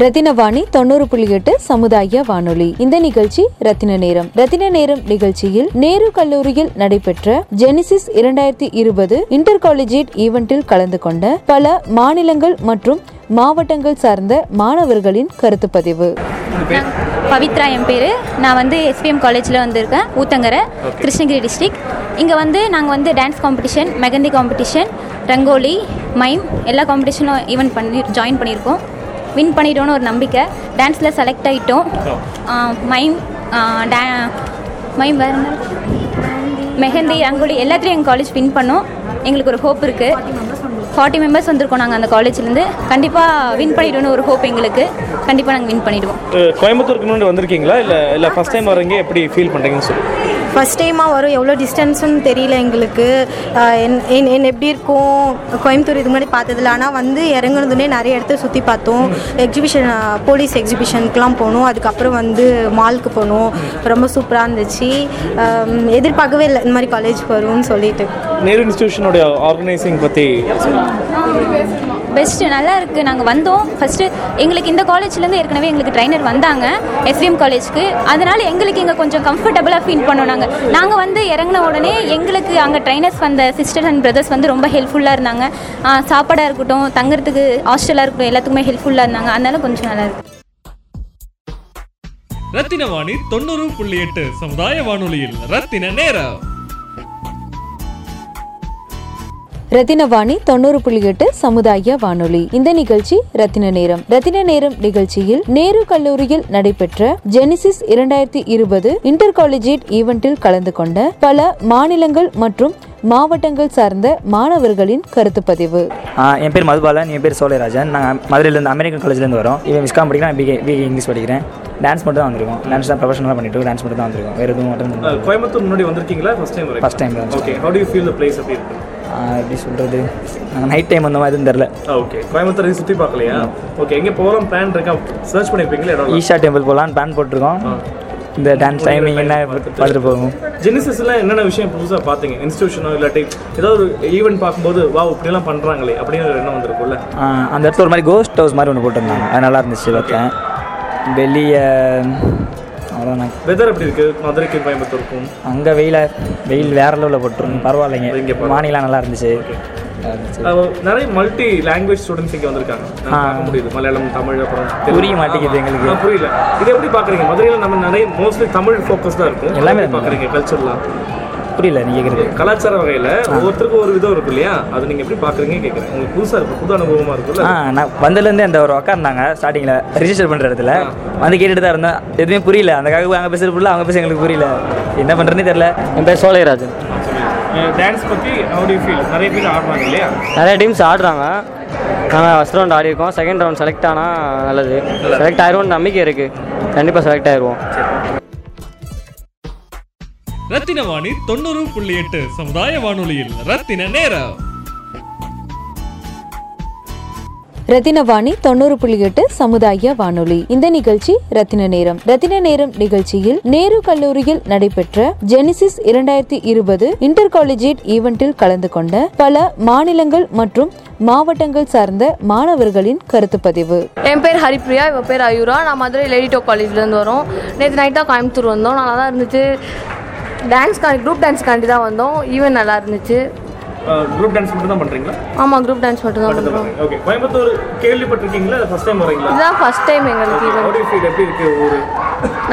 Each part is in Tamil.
ரத்தினவாணி தொண்ணூறு புள்ளி எட்டு சமுதாய வானொலி. இந்த நிகழ்ச்சி ரத்தின நேரம். ரத்தின நேரம் நிகழ்ச்சியில் நேரு கல்லூரியில் நடைபெற்ற ஜெனிசிஸ் இரண்டாயிரத்தி இருபது இன்டர் காலேஜேட் ஈவெண்டில் கலந்து கொண்ட பல மாநிலங்கள் மற்றும் மாவட்டங்கள் சார்ந்த மாணவர்களின் கருத்து பதிவு. பவித்ரா என் பேர். நான் வந்து எஸ்பிஎம் காலேஜில் வந்திருக்கேன் ஊத்தங்கரை கிருஷ்ணகிரி டிஸ்ட்ரிக்ட் இங்கே வந்து நாங்கள் வந்து dance competition mehndi competition rangoli mime எல்லா காம்படிஷனும் ஈவெண்ட் பண்ணி ஜாயின் பண்ணியிருக்கோம். வின் பண்ணிட்டோன்னு ஒரு நம்பிக்கை. டான்ஸில் செலக்ட் ஆகிட்டோம் மைம் டா மைம் வேறு மெஹந்தி ரங்கோலி எல்லாத்துலேயும் எங்கள் காலேஜ் வின் பண்ணோம். எங்களுக்கு ஒரு ஹோப் இருக்குது ஃபார்ட்டி மெம்பர்ஸ் வந்திருக்கோம். நாங்கள் அந்த காலேஜ்லேருந்து கண்டிப்பாக வின் பண்ணிவிடுவோன்னு ஒரு ஹோப் எங்களுக்கு. கண்டிப்பாக நாங்கள் வின் பண்ணிவிடுவோம் கோயம்புத்தூருக்கு முன்னாடி வந்திருக்கீங்களா? இல்லை இல்லை ஃபஸ்ட் டைம் வரீங்க எப்படி ஃபீல் பண்ணுறீங்கன்னு சொல்லி. ஃபஸ்ட் டைமாக வரும். எவ்வளோ டிஸ்டன்ஸ்னு தெரியல எங்களுக்கு. என் என் என் எப்படி இருக்கும்? கோயம்புத்தூர் இது முன்னாடி பார்த்ததில்ல. ஆனால் வந்து இறங்குனதுனே நிறைய இடத்த சுற்றி பார்த்தோம். எக்ஸிபிஷன் போலீஸ் எக்ஸிபிஷனுக்குலாம் போனோம். அதுக்கப்புறம் வந்து மாலுக்கு போனோம். ரொம்ப சூப்பராக இருந்துச்சு. எதிர்பார்க்கவே இல்லை. இந்த மாதிரி காலேஜ் வரும்னு சொல்லிட்டு. நேரு இன்ஸ்டியூஷனோட ஆர்கனைசிங் பற்றி பெஸ்ட்டு நல்லா இருக்குது நாங்கள் வந்தோம். ஃபஸ்ட்டு எங்களுக்கு இந்த காலேஜ்லேருந்து ஏற்கனவே எங்களுக்கு ட்ரைனர் வந்தாங்க. எஸ்விஎம் காலேஜ்க்கு அதனால் எங்களுக்கு இங்கே கொஞ்சம் கம்ஃபர்டபுளாக ஃபீல் பண்ணோம் நாங்கள் நாங்கள் வந்து இறங்கின உடனே எங்களுக்கு அங்கே ட்ரைனர்ஸ் வந்த சிஸ்டர் அண்ட் பிரதர்ஸ் வந்து ரொம்ப ஹெல்ப்ஃபுல்லாக இருந்தாங்க. சாப்பாடாக இருக்கட்டும் தங்குறதுக்கு ஹாஸ்டலாக இருக்கட்டும் எல்லாத்துக்குமே ஹெல்ப்ஃபுல்லாக இருந்தாங்க. அதனால கொஞ்சம் நல்லா இருக்கு. ரத்தின வாணி தொண்ணூறு புள்ளி எட்டு சமுதாய வானொலியில் ரத்தின நேரம். ரத்தினவாணி தொண்ணூறு புள்ளி எட்டு சமுதாய வானொலி. இந்த நிகழ்ச்சி ரத்தின நேரம். ரத்தின நேரம் நிகழ்ச்சியில் நேரு கல்லூரியில் நடைபெற்ற ஜெனிசிஸ் இரண்டாயிரத்தி இருபது இன்டர் காலேஜேட் ஈவெண்டில் கலந்து கொண்ட பல மாநிலங்கள் மற்றும் மாவட்டங்கள் சார்ந்த மாணவர்களின் கருத்து பதிவு. என் பேர் மதுபாலன் என் பேர் சோழராஜன் நாங்கள் மதுரையிலேருந்து அமெரிக்கன் காலேஜ்லேருந்து வரோம். இவன் விஸ்காம் படிக்கிறேன் பிகே பிகே இங்கிலீஷ் படிக்கிறேன். டான்ஸ் மட்டும் தான் வந்திருக்கோம். டான்ஸ் தான் ப்ரொஃபஷனலாக பண்ணிட்டு டான்ஸ் மட்டும் தான் வந்திருக்கோம். வேறு எதுவும் மட்டும் கோயம்புத்தூர் முன்னாடி வந்திருக்கீங்களா? ஃபஸ்ட் டைம் First time தான். Okay how do you feel the place அப்படி எப்படி சொல்கிறது நாங்கள் நைட் டைம் வந்த மாதிரி தெரில ஓகே கோயம்புத்தூர் சுற்றி பார்க்கலையா? ஓகே எங்கே போகிறோம் பிளான் இருக்கா? சர்ச் பண்ணியிருப்பீங்களா ஈஷா டெம்பிள் போகலான்னு பிளான் போட்டிருக்கோம். இந்த டான்ஸ் டைமிங் என்ன பார்த்துட்டு போவோம். ஜெனிசிஸ்லாம் என்னென்ன விஷயம் புதுசாக பார்த்தீங்க? இன்ஸ்டியூஷனோ இல்லாட்டி ஏதாவது ஒரு ஈவெண்ட் பார்க்கும்போது வா இப்படிலாம் பண்ணுறாங்களே அப்படின்னு ஒரு எண்ணம் வந்திருக்கும்ல? அந்த இடத்துல ஒரு மாதிரி கோஸ்ட் ஹவுஸ் மாதிரி ஒன்று போட்டிருந்தாங்க. அது நல்லா இருந்துச்சு பார்த்தேன். வெளியே அவ்வளோதான் வெதர் எப்படி இருக்கு? மதுரைக்கு கோயம்புத்தூருக்கும்? அங்கே வெயில வெயில் வேற லெவலில் போட்டிருக்கும். பரவாயில்லைங்க. வானிலாம் நல்லா இருந்துச்சு. நல்லா இருந்துச்சு. அஹ் நிறைய மல்டி லாங்குவேஜ் ஸ்டூடெண்ட்ஸ் இங்கே வந்திருக்காங்க. பார்க்க முடியுது. மலையாளம் தமிழ் அப்புறம். புரிய மாட்டேங்குது எங்களுக்கு. புரியல. இது எப்படி பார்க்குறீங்க? மதுரையில் நம்ம நிறைய மோஸ்ட்லி தமிழ் ஃபோக்கஸ் தான் இருக்கும் எல்லாமே எல்லாமே பார்க்குறீங்க? கல்ச்சர்லாம் புரியல நீ கேட்குறது கலாச்சார வகையில் ஒவ்வொருத்தருக்கும் ஒரு விதம் இருக்கும் இல்லையா? அது நீங்கள் எப்படி பார்க்குறீங்க கேட்குறேன் உங்களுக்கு புதுசாக இருக்கும் புது அனுபவமாக இருக்கும்ல ஆ நான் வந்ததுலேருந்தே அந்த ஒரு அக்கா இருந்தாங்க ஸ்டார்டிங்கில் ரிஜிஸ்டர் பண்ணுற இடத்துல. வந்து கேட்டுட்டு தான் இருந்தேன். எதுவுமே புரியல. அந்த காக்கு அங்கே பேசுறது புரியல அவங்க பேச எங்களுக்கு புரியல. என்ன பண்ணுறதுனே தெரில என் பேர் சோழராஜன் டான்ஸ் பற்றி ஹவு டு ஃபீல் நிறைய பேர் ஆடுறாங்க இல்லையா? நிறைய டீம்ஸ் ஆடுறாங்க. நாங்கள் ஃபஸ்ட் ரவுண்ட் ஆடி இருக்கோம் செகண்ட் ரவுண்ட் செலக்ட் ஆனால் நல்லது. செலக்ட் ஆயிடுவோம் நம்பிக்கை இருக்குது கண்டிப்பாக செலக்ட் ஆயிடுவோம் ரத்தின வாணி தொண்ணூறு புள்ளி எட்டு சமுதாய வானொலியில் ரத்தின நேரம். ரத்தினவாணி தொண்ணூறு புள்ளி எட்டு சமுதாய வானொலி. இந்த நிகழ்ச்சி ரத்தின நேரம். ரத்தின நேரம் நிகழ்ச்சியில் நேரு கல்லூரியில் நடைபெற்ற ஜெனிசிஸ் இரண்டாயிரத்தி இருபது இன்டர் காலேஜேட் ஈவெண்டில் கலந்து கொண்ட பல மாநிலங்கள் மற்றும் மாவட்டங்கள் சார்ந்த மாணவர்களின் கருத்து பதிவு. என் பேர் ஹரிப்ரியா இவ பேர் அயூரா. நான் மதுரை லேடிடோ காலேஜ்லேருந்து வரோம். நேற்று நைட் தான் கோயம்புத்தூர் வந்தோம். நல்லா தான் இருந்துச்சு. டான்ஸ்க்காண்டி குரூப் டான்ஸ்க்காண்டி தான் வந்தோம். ஈவென்ட் நல்லா இருந்துச்சு. குரூப் டான்ஸ் மட்டும் தான் பண்ணுறீங்களா ஆமாம் குரூப் டான்ஸ் மட்டும் தான் பண்ணுறோம் ஓகே கோயம்புத்தூர் கேள்விப்பட்டிருக்கீங்களா? ஃபர்ஸ்ட் டைம் வரீங்களா இதுதான் ஃபர்ஸ்ட் டைம் எங்களுக்கு feel? எப்படி இருக்கு ஊரு?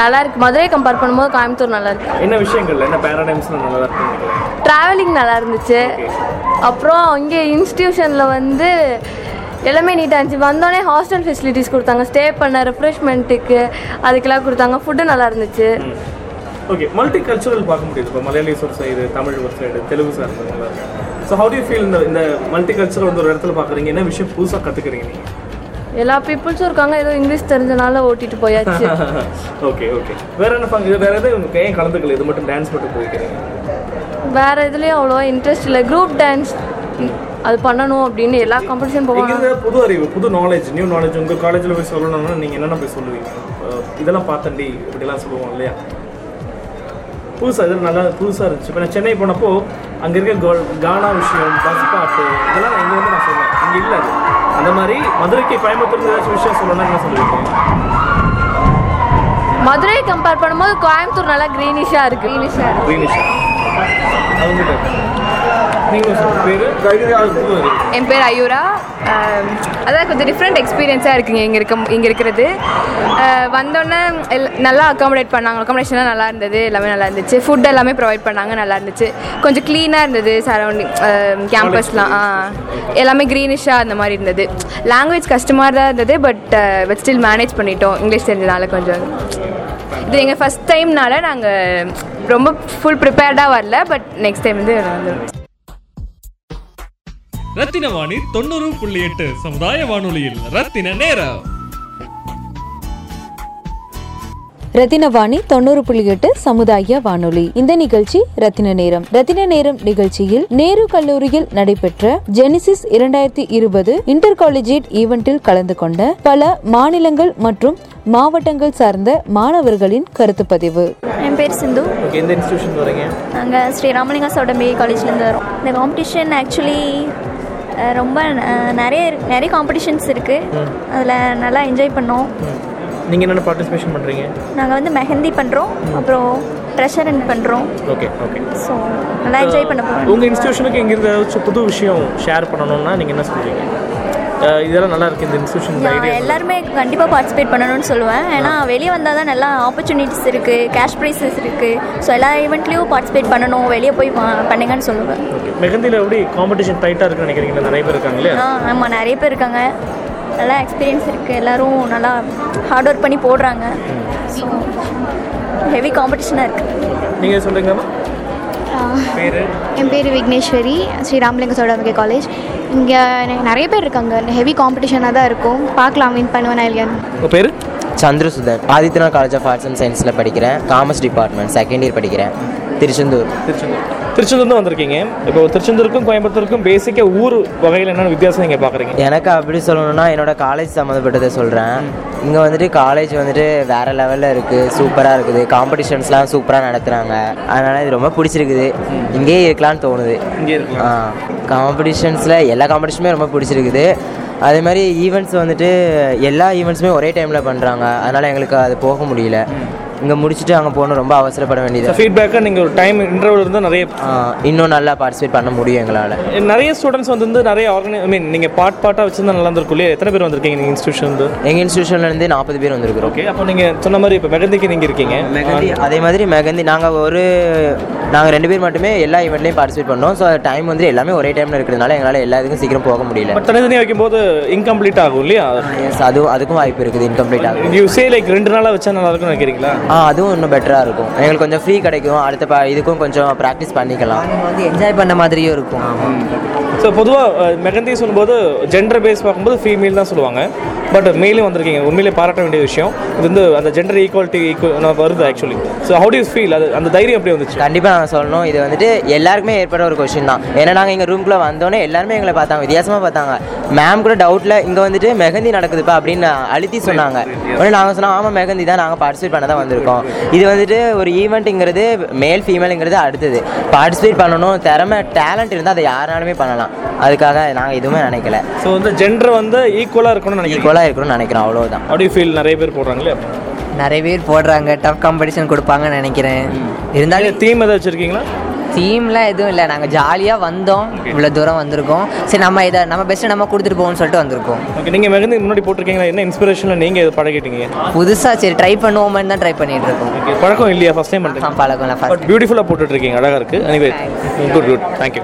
நல்லா இருக்கு. மதுரை கம்பேர் பண்ணும்போது கோயம்புத்தூர் நல்லா இருக்கு. என்ன விஷயங்கள்? என்ன பேராடைம்ஸ் நல்லா இருக்கு? ட்ராவலிங் நல்லா இருந்துச்சு. அப்புறம் இங்கே இன்ஸ்டியூஷனில் வந்து எல்லாமே நீட்டாக இருந்துச்சு. வந்தோடனே ஹாஸ்டல் ஃபெசிலிட்டிஸ் கொடுத்தாங்க. ஸ்டே பண்ண ரெஃப்ரெஷ்மெண்ட்டுக்கு அதுக்கெல்லாம் கொடுத்தாங்க. ஃபுட்டு நல்லா இருந்துச்சு. ஓகே மல்டி கல்ச்சுரல் பார்க்க முடியுது. இப்போ மலையாளிஸ் ஒரு சைடு தமிழ் ஒரு சைடு தெலுங்கு சார்ந்தவங்க ஸோ ஹவு டு ஃபீல் இந்த இந்த மல்டி கல்ச்சரல் வந்து ஒரு இடத்துல பார்க்குறீங்க? என்ன விஷயம் புதுசாக கற்றுக்குறீங்க நீங்கள் எல்லா பீப்புள்ஸும் இருக்காங்க. ஏதோ இங்கிலீஷ் தெரிஞ்சனால ஓட்டிட்டு போயாச்சு. ஓகே ஓகே வேற என்ன ஃபங்க் இது வேற எதுவும் ஏன் கலந்துக்கல? இது மட்டும் டான்ஸ் மட்டும் போய்க்கிறீங்க. வேற இதுலேயும் அவ்வளோவா இன்ட்ரெஸ்ட் இல்லை. குரூப் டான்ஸ் அது பண்ணணும் அப்படின்னு எல்லா காம்படிஷன் போவாங்க. புது அறிவு புது நாலேஜ் நியூ நாலேஜ் உங்கள் காலேஜில் போய் சொல்லணும்னா நீங்கள் என்னென்ன போய் சொல்லுவீங்க? இதெல்லாம் பார்த்தண்டி இப்படிலாம் சொல்லுவோம் இல்லையா? புதுசாக இது நல்லா புதுசாக இருந்துச்சு. இப்போ நான் சென்னை போனப்போ அங்கே இருக்க கோ- கானா விஷயம் பஸ் பாட்டு இதெல்லாம் இங்கே வந்து நான் சொன்னேன் இங்கே இல்லை அது. அந்த மாதிரி மதுரைக்கு கோயம்புத்தூர் ஏதாச்சும் விஷயம் சொல்லணும்னா என்ன சொல்லுவீங்க? மதுரை கம்பேர் பண்ணும்போது கோயம்புத்தூர் நல்லா க்ரீனிஷாக இருக்கு. க்ரீனிஷாக இருக்கு க்ரீனிஷ் அவங்ககிட்ட நீங்கள் சொல்லுங்கள் பேர் புது அறிவு என் பேர் ஐயூரா. அதான் கொஞ்சம் டிஃப்ரெண்ட் எக்ஸ்பீரியன்ஸாக இருக்குங்க இங்கே இருக்க இங்கே இருக்கிறது. வந்தோடனே நல்லா அக்காமடேட் பண்ணாங்க. அக்காமடேஷன்லாம் நல்லா இருந்தது. எல்லாமே நல்லா இருந்துச்சு. ஃபுட் எல்லாமே ப்ரொவைட் பண்ணாங்க. நல்லா இருந்துச்சு. கொஞ்சம் க்ளீனாக இருந்தது சரௌண்டிங் கேம்பஸ்லாம் எல்லாமே க்ரீனிஷாக அந்த மாதிரி இருந்தது. லாங்குவேஜ் கஷ்டமாக தான் இருந்தது பட் பட் ஸ்டில் மேனேஜ் பண்ணிட்டோம். இங்கிலீஷ் தெரிஞ்சனால கொஞ்சம். இது எங்கள் ஃபஸ்ட் டைம்னால நாங்கள் ரொம்ப ஃபுல் ப்ரிப்பேர்டாக வரல பட் நெக்ஸ்ட் டைம் வந்து வந்துடும் ரத்தின வாணி தொண்ணூறு புள்ளி எட்டு சமுதாய வானொலியில் ரத்தின நேரம். ரத்தினவாணி தொண்ணூறு புள்ளி எட்டு சமுதாய வானொலி. இந்த நிகழ்ச்சி ரத்தின நேரம். ரத்தின நேரம் நிகழ்ச்சியில் நேரு கல்லூரியில் நடைபெற்ற ஜெனிசிஸ் இரண்டாயிரத்தி இருபது இன்டர் காலேஜேட் ஈவெண்டில் கலந்து கொண்ட பல மாநிலங்கள் மற்றும் மாவட்டங்கள் சார்ந்த மாணவர்களின் கருத்து பதிவு. என் பேர் சிந்து. எந்த இன்ஸ்டியூஷன் வரீங்க? நாங்கள் ஸ்ரீ ராமலிங்கா சௌடம்பி காலேஜ்லேருந்து வரோம். இந்த காம்படிஷன் ஆக்சுவலி ரொம்ப நிறைய நிறைய காம்படிஷன்ஸ் இருக்குது அதில் நல்லா என்ஜாய் பண்ணோம். நீங்கள் என்னென்ன பார்ட்டிசிபேஷன் பண்ணுறீங்க நாங்கள் வந்து மெஹந்தி பண்ணுறோம் அப்புறம் ட்ரெஷர் அண்ட் பண்ணுறோம் ஓகே ஓகே ஸோ நல்லா என்ஜாய் பண்ண போகிறோம் உங்கள் இன்ஸ்டியூஷனுக்கு எங்கிருந்து ஏதாச்சும் புது விஷயம் ஷேர் பண்ணணும்னா நீங்கள் என்ன சொல்லுவீங்க? அஹ் இதெல்லாம் நல்லா இருக்கு இந்த இன்ஸ்டியூஷன் எல்லாருமே கண்டிப்பாக பார்ட்டிசிபேட் பண்ணணும்னு சொல்லுவேன். ஏன்னா வெளியே வந்தால் தான் நல்லா ஆப்பர்ச்சுனிட்டிஸ் இருக்குது கேஷ் ப்ரைஸஸ் இருக்குது ஸோ எல்லா ஈவெண்ட்லேயும் பார்ட்டிசிபேட் பண்ணணும் வெளியே போய் பண்ணுங்கன்னு சொல்லுவேன். ஓகே மெகந்தியில் எப்படி காம்படிஷன் டைட்டாக இருக்குன்னு நினைக்கிறீங்களா? நிறைய பேர் இருக்காங்க இல்லையா? ஆ ஆமாம் நிறைய பேர் இருக்காங்க. நல்லா எக்ஸ்பீரியன்ஸ் இருக்குது எல்லோரும் நல்லா ஹார்ட் ஒர்க் பண்ணி போடுறாங்க. ஸோ ஹெவி காம்படிஷனாக இருக்குது நீங்கள் சொல்லுங்கம்மா பேர்? என் பேர் விக்னேஸ்வரி ஸ்ரீ ராமலிங்க சோடாமிகை காலேஜ் இங்கே நிறைய பேர் இருக்காங்க. ஹெவி காம்படிஷனாக தான் இருக்கும். பார்க்கலாம் வின் பண்ணுவேனா இல்லையான்னு. உங்கள் பேர்? Chandrasudhan Adityanath college of arts and சயின்ஸில் படிக்கிறேன். காமர்ஸ் டிபார்ட்மெண்ட் செகண்ட் இயர் படிக்கிறேன். திருச்செந்தூர். திருச்செந்தூர். திருச்செந்தூர் வந்திருக்கீங்க. இப்போ திருச்செந்தூருக்கும் கோயம்புத்தூருக்கும் பேசிக்காக ஊர் வகையில் என்னென்ன வித்தியாசம் நீங்கள் பார்க்குறீங்க எனக்கு அப்படி சொல்லணும்னா என்னோட காலேஜ் சம்மந்தப்பட்டதை சொல்கிறேன் இங்கே வந்துட்டு காலேஜ் வந்துட்டு வேறு லெவலில் இருக்குது சூப்பராக இருக்குது. காம்படிஷன்ஸ்லாம் சூப்பராக நடத்துகிறாங்க அதனால் இது ரொம்ப பிடிச்சிருக்குது. இங்கேயே இருக்கலாம்னு தோணுது. இங்கே இருக்கலாம். காம்படிஷன்ஸில் எல்லா காம்படிஷனுமே ரொம்ப பிடிச்சிருக்குது. அதே மாதிரி ஈவெண்ட்ஸ் வந்துட்டு எல்லா ஈவெண்ட்ஸுமே ஒரே டைமில் பண்ணுறாங்க அதனால் எங்களுக்கு அது போக முடியல. இங்கே முடிச்சுட்டு அங்கே போகணும் ரொம்ப அவசரப்பட வேண்டியது. ஃபீட்பேக்காக நீங்கள் ஒரு டைம் இன்டர்வல் இருந்தால் நிறைய இன்னும் நல்லா பார்ட்டிசிபேட் பண்ண முடியும் எங்களால். நிறைய ஸ்டூடெண்ட்ஸ் வந்து நிறைய ஆர்கனை ஐ மீன் நீங்கள் பார்ட் பார்ட்டாக வச்சுருந்தா நல்லா இருந்திருக்கும் இல்லையா? எத்தனை பேர் வந்திருக்கீங்க நீங்கள் இன்ஸ்டியூஷன் வந்து எங்கள் இன்ஸ்டியூஷன்லேருந்து நாற்பது பேர் வந்திருக்கிறோம். ஓகே அப்போ நீங்கள் சொன்ன மாதிரி இப்போ மெகந்திக்கு நீங்கள் இருக்கீங்க. மெகந்தி அதே மாதிரி மெகந்தி நாங்கள் ஒரு நாங்கள் ரெண்டு பேர் மட்டுமே எல்லா ஈவெண்ட்லையும் பார்ட்டிசிபேட் பண்ணோம். ஸோ டைம் வந்து எல்லாமே ஒரே டைமில் இருக்கிறதுனால எங்களால் எல்லா இதுக்கும் சீக்கிரம் போக முடியல. பட் தனித்தனியாக வைக்கும்போது இன்கம்ப்ளீட் ஆகும் இல்லையா? எஸ் அதுவும் அதுக்கும் வாய்ப்பு இருக்குது இன்கம்ப்ளீட் ஆகும். யூ சே லைக் ரெண்டு நாளாக வச்சா நல்லா இருக்கும்னு நினைக்கிறீங்களா? ஆ அதுவும் இன்னும் பெட்டராக இருக்கும். எங்களுக்கு கொஞ்சம் ஃப்ரீ கிடைக்கும். அடுத்த ப இதுக்கும் கொஞ்சம் ப்ராக்டிஸ் பண்ணிக்கலாம். வந்து என்ஜாய் பண்ண மாதிரியும் இருக்கும். ஸோ பொதுவாக மெகந்தி சொல்லும்போது ஜெண்டர் பேஸ் பார்க்கும்போது ஃபீமேல் தான் சொல்லுவாங்க. பட் மேலும் வந்திருக்கீங்க. உண்மையிலே பாராட்ட வேண்டிய விஷயம் இது வந்து அந்த ஜெண்டர் ஈக்குவாலிட்டி ஈக்குவல் வருது actually so how to feel அது அந்த தைரியம் எப்படி வந்துச்சு? கண்டிப்பாக நாங்கள் சொல்லணும். இது வந்துட்டு எல்லாருக்குமே ஏற்பட்ட ஒரு கொஷின் தான். ஏன்னா நாங்கள் எங்கள் ரூம்குள்ளே வந்தோடனே எல்லாருமே எங்களை பார்த்தாங்க வித்தியாசமாக பார்த்தாங்க. மேம் கூட டவுட்டில் இங்கே வந்துட்டு மெகந்தி நடக்குதுப்பா அப்படின்னு அழுத்தி சொன்னாங்க. உடனே நாங்கள் சொன்னோம் ஆமாம் மெகந்தி தான் நாங்கள் பார்ட்டிசிபேட் பண்ண தான் வந்திருக்கோம். இது வந்துட்டு ஒரு ஈவெண்ட்டுங்கிறது மேல் ஃபீமேலுங்கிறது அடுத்தது. பார்ட்டிசிபேட் பண்ணணும். திறமை டேலண்ட் இருந்தால் அதை யாராலுமே பண்ணலாம். அதுக்காக நாங்கள் எதுவுமே நினைக்கல. ஸோ வந்து ஜெண்டர் வந்து ஈக்குவலாக இருக்கணும்னு நினைக்கிறேன் ஈக்குவலாக இருக்கணும்னு நினைக்கிறோம் அவ்வளோதான் அப்படி ஃபீல் நிறைய பேர் போடுறாங்களே? நிறைய பேர் போடுறாங்க. டஃப் காம்படிஷன் கொடுப்பாங்கன்னு நினைக்கிறேன். இருந்தாலும் தீம் எதாவது வச்சுருக்கீங்களா? தீம்லாம் எதுவும் இல்லை. நாங்கள் ஜாலியாக வந்தோம். இவ்வளோ தூரம் வந்திருக்கோம். சரி நம்ம இதை நம்ம பெஸ்ட்டு நம்ம கொடுத்துட்டு போவோம்னு சொல்லிட்டு வந்திருக்கோம். ஓகே நீங்கள் மெகந்தி முன்னாடி போட்டிருக்கீங்களா? என்ன இன்ஸ்பிரேஷனில் நீங்கள் இதை பழகிட்டீங்க? புதுசாக சரி ட்ரை பண்ணுவோமே தான் ட்ரை பண்ணிட்டு இருக்கோம். பழக்கம் இல்லையா? ஃபஸ்ட் டைம் பண்ணுறீங்க பழக்கம் இல்லை பட் பியூட்டிஃபுல்லாக போட்டுட்ருக்கீங்க அழகாக இருக்குது anyway good good thank you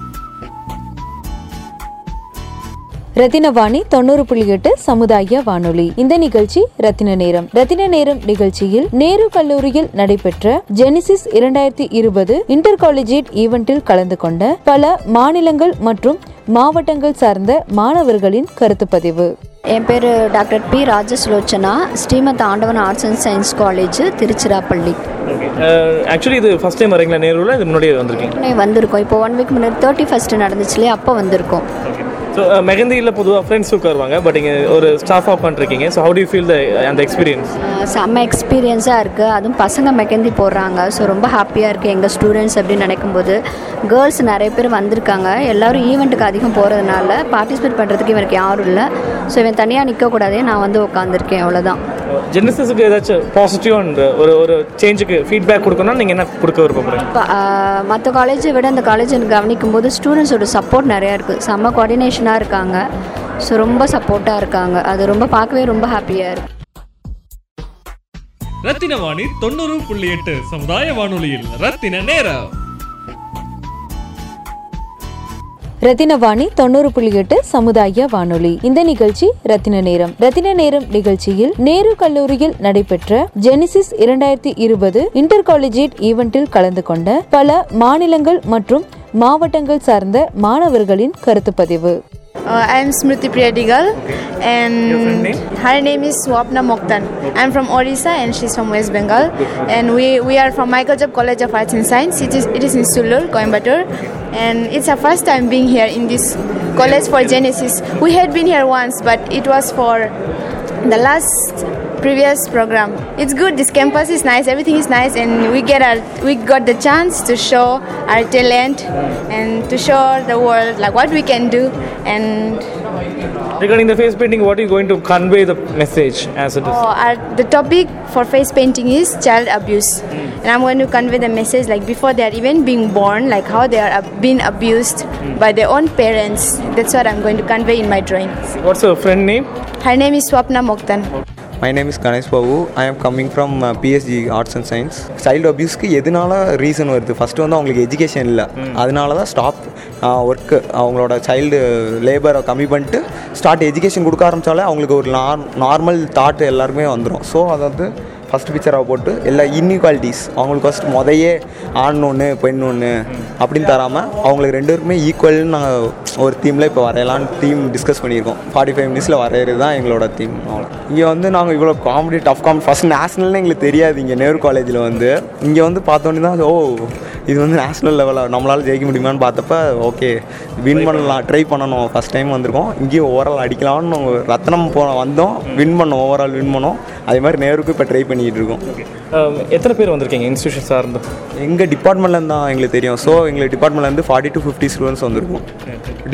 Rathinavani தொண்ணூறு புள்ளி எட்டு சமுதாய வானொலி. இந்த நிகழ்ச்சி ரத்தின நேரம். ரத்தின நேரம் நிகழ்ச்சியில் நேரு கல்லூரியில் நடைபெற்ற ஜெனிசிஸ் இரண்டாயிரத்தி இருபது இன்டர் காலேஜியேட் ஈவெண்டில் கலந்து கொண்ட பல மாநிலங்கள் மற்றும் மாவட்டங்கள் சார்ந்த மாணவர்களின் கருத்து பதிவு. என் பேர் doctor P Rajasulochana Srimath Andavan arts and science college Tiruchirappalli. Actually இது ஃபஸ்ட் டைம் வரீங்களா நேருவில் இது முன்னாடியே வந்திருக்கீங்க. வந்திருக்கோம். இப்போ ஒன் வீக் முன்னாடி தேர்ட்டி ஃபஸ்ட்டு நடந்துச்சு இல்லையா? அப்போ வந்திருக்கோம். ஸோ மெகந்தியில் பொதுவாக ஃப்ரெண்ட்ஸ் உட்காருவாங்க பட் இங்கே ஒரு ஸ்டாஃப் ஆஃப் பண்ணிருக்கீங்க so how to feel the அந்த எக்ஸ்பீரியன்ஸ் செம்ம எக்ஸ்பீரியன்ஸாக இருக்குது அதுவும் பசங்க மெகந்தி போடுறாங்க. ஸோ ரொம்ப ஹாப்பியாக இருக்குது எங்கள் ஸ்டூடெண்ட்ஸ் அப்படின்னு நினைக்கும்போது. கேர்ள்ஸ் நிறைய பேர் வந்திருக்காங்க. எல்லாரும் ஈவெண்ட்டுக்கு அதிகம் போகிறதுனால பார்ட்டிசிபேட் பண்ணுறதுக்கு இவனுக்கு யாரும் இல்லை. ஸோ இவன் தனியாக நிற்கக்கூடாதே நான் வந்து உட்காந்துருக்கேன் அவ்வளோதான் ஜெனசிஸுக்கு ஏதாச்சும் பாசிட்டிவ் அண்ட் ஒரு ஒரு சேஞ்சுக்கு ஃபீட்பேக் கொடுக்கணும்னா நீங்கள் என்ன கொடுக்க விருப்பப்படுறீங்க? இப்போ மற்ற காலேஜை விட இந்த காலேஜ் கவனிக்கும் போது ஸ்டூடெண்ட்ஸோட சப்போர்ட் நிறையா இருக்குது செம்ம கோஆர்டினேஷனாக இருக்காங்க. ஸோ ரொம்ப சப்போர்ட்டாக இருக்காங்க. அது ரொம்ப பார்க்கவே ரொம்ப ஹாப்பியாக இருக்குது ரத்தின வாணி தொண்ணூறு புள்ளி எட்டு சமுதாய வானொலியில் ரத்தின நேரம். ரத்தினவாணி தொண்ணூறு புள்ளி எட்டு சமுதாய வானொலி. இந்த நிகழ்ச்சி ரத்தின நேரம். ரத்தின நேரம் நிகழ்ச்சியில் நேரு கல்லூரியில் நடைபெற்ற ஜெனிசிஸ் இரண்டாயிரத்தி இருபது இன்டர் காலேஜியேட் ஈவெண்டில் கலந்து கொண்ட பல மாநிலங்கள் மற்றும் மாவட்டங்கள் சார்ந்த மாணவர்களின் கருத்து Uh, I am Smriti Priyadigal okay. and name? her name is Swapna Moktan. Okay. I am from Orissa and she's from West Bengal. And we, we are from Michael Job College of Arts and Science. It is, it is in Sulur, Coimbatore. And it's our first time being here in this college for Genesis. We had been here once, but it was for the last previous program. It's good. This campus is nice. Everything is nice, and we get our we got the chance to show our talent and to show the world like what we can do. And Regarding the face painting, what are you going to convey the message as it is? oh, our, the topic for face painting is child abuse, and I'm going to convey the message like before they are even being born, like how they are being abused by their own parents. That's what I'm going to convey in my drawing. What's your friend name? Her name is Swapna Mokhtan. My name is Ganesh Babu I am coming from PSG arts and science child அபியூஸ்க்கு எதனால ரீசன் வருது? ஃபஸ்ட்டு வந்து அவங்களுக்கு எஜுகேஷன் இல்லை. அதனால தான் ஸ்டாப் ஒர்க்கு அவங்களோட சைல்டு லேபரை கம்மி பண்ணிட்டு ஸ்டார்ட் எஜுகேஷன் கொடுக்க ஆரம்பித்தாலே அவங்களுக்கு ஒரு நார் நார்மல் தாட் எல்லாருமே வந்துடும் ஸோ அதை வந்து ஃபஸ்ட் பிக்சராக போட்டு எல்லா இன்இக்வாலிட்டிஸ் அவங்களுக்கு ஃபஸ்ட் முதையே ஆண் ஒன்று பெண் ஒன்று அப்படின்னு தராமல் அவங்களுக்கு ரெண்டு பேருக்குமே ஈக்குவல்னு நாங்கள் ஒரு தீமில் இப்போ வரையலான்னு தீம் டிஸ்கஸ் பண்ணியிருக்கோம். ஃபார்ட்டி ஃபைவ் மினிட்ஸில் வரைகிறது தான் எங்களோட தீம் அவ்வளோ இங்கே வந்து நாங்கள் இவ்வளோ காமெடி டஃப் காமெடி ஃபஸ்ட் நேஷனல்னு எங்களுக்கு தெரியாது. இங்கே நேரு காலேஜில் வந்து. இங்கே வந்து பார்த்தோன்னே தான் ஓ இது வந்து நேஷனல் லெவலில் நம்மளால் ஜெயிக்க முடியுமான்னு பார்த்தப்ப ஓகே வின் பண்ணலாம் ட்ரை பண்ணணும். ஃபஸ்ட் டைம் வந்திருக்கோம். இங்கேயும் ஓவரால் அடிக்கலாம்னு ரத்னம் போ வந்தோம். வின் பண்ணோம். ஓவரால் வின் பண்ணோம். அதே மாதிரி நேருக்கும் இப்போ ட்ரை பண்ணிக்கிட்டு இருக்கோம் Um, எத்தனை பேர் வந்திருக்கீங்க இன்ஸ்டியூஷன் சார்ந்து? எங்கள் டிபார்ட்மெண்ட்லேருந்து தான் எங்களுக்கு தெரியும். ஸோ எங்களுக்கு டிபார்ட்மெண்ட்லேருந்து ஃபார்ட்டி டு ஃபிஃப்டி ஸ்டூடெண்ட்ஸ் வந்திருக்கும்.